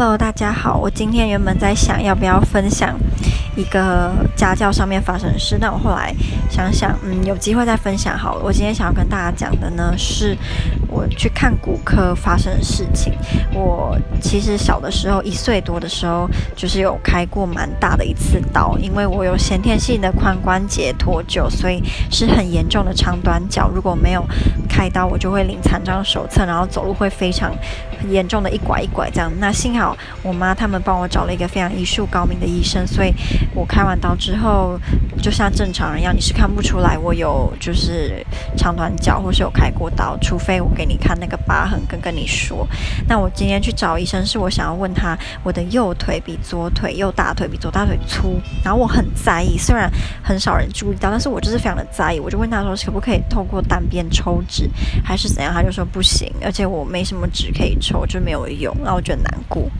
Hello，大家好。我今天原本在想要不要分享一个家教上面发生的事，但我后来想想，嗯，有机会再分享好了。我今天想要跟大家讲的呢，是我去看骨科发生的事情。我其实小的时候，一岁多的时候，就是有开过蛮大的一次刀，因为我有先天性的髋关节脱臼，所以是很严重的长短脚。如果没有开刀，我就会领残障手册，然后走路会非常严重的一拐一拐这样。那幸好我妈他们帮我找了一个非常医术高明的医生，所以我开完刀之后，就像正常人一样，你是看不出来我有就是长短脚或是有开过刀，除非我给你看那个疤痕跟跟你说。那我今天去找医生，是我想要问他，我的右腿比左腿，右大腿比左大腿粗，然后我很在意，虽然很少人注意到，但是我就是非常的在意，我就问他说，可不可以透过单边抽脂，还是怎样？他就说不行，而且我没什么纸可以抽，就没有用，然后我觉得难过。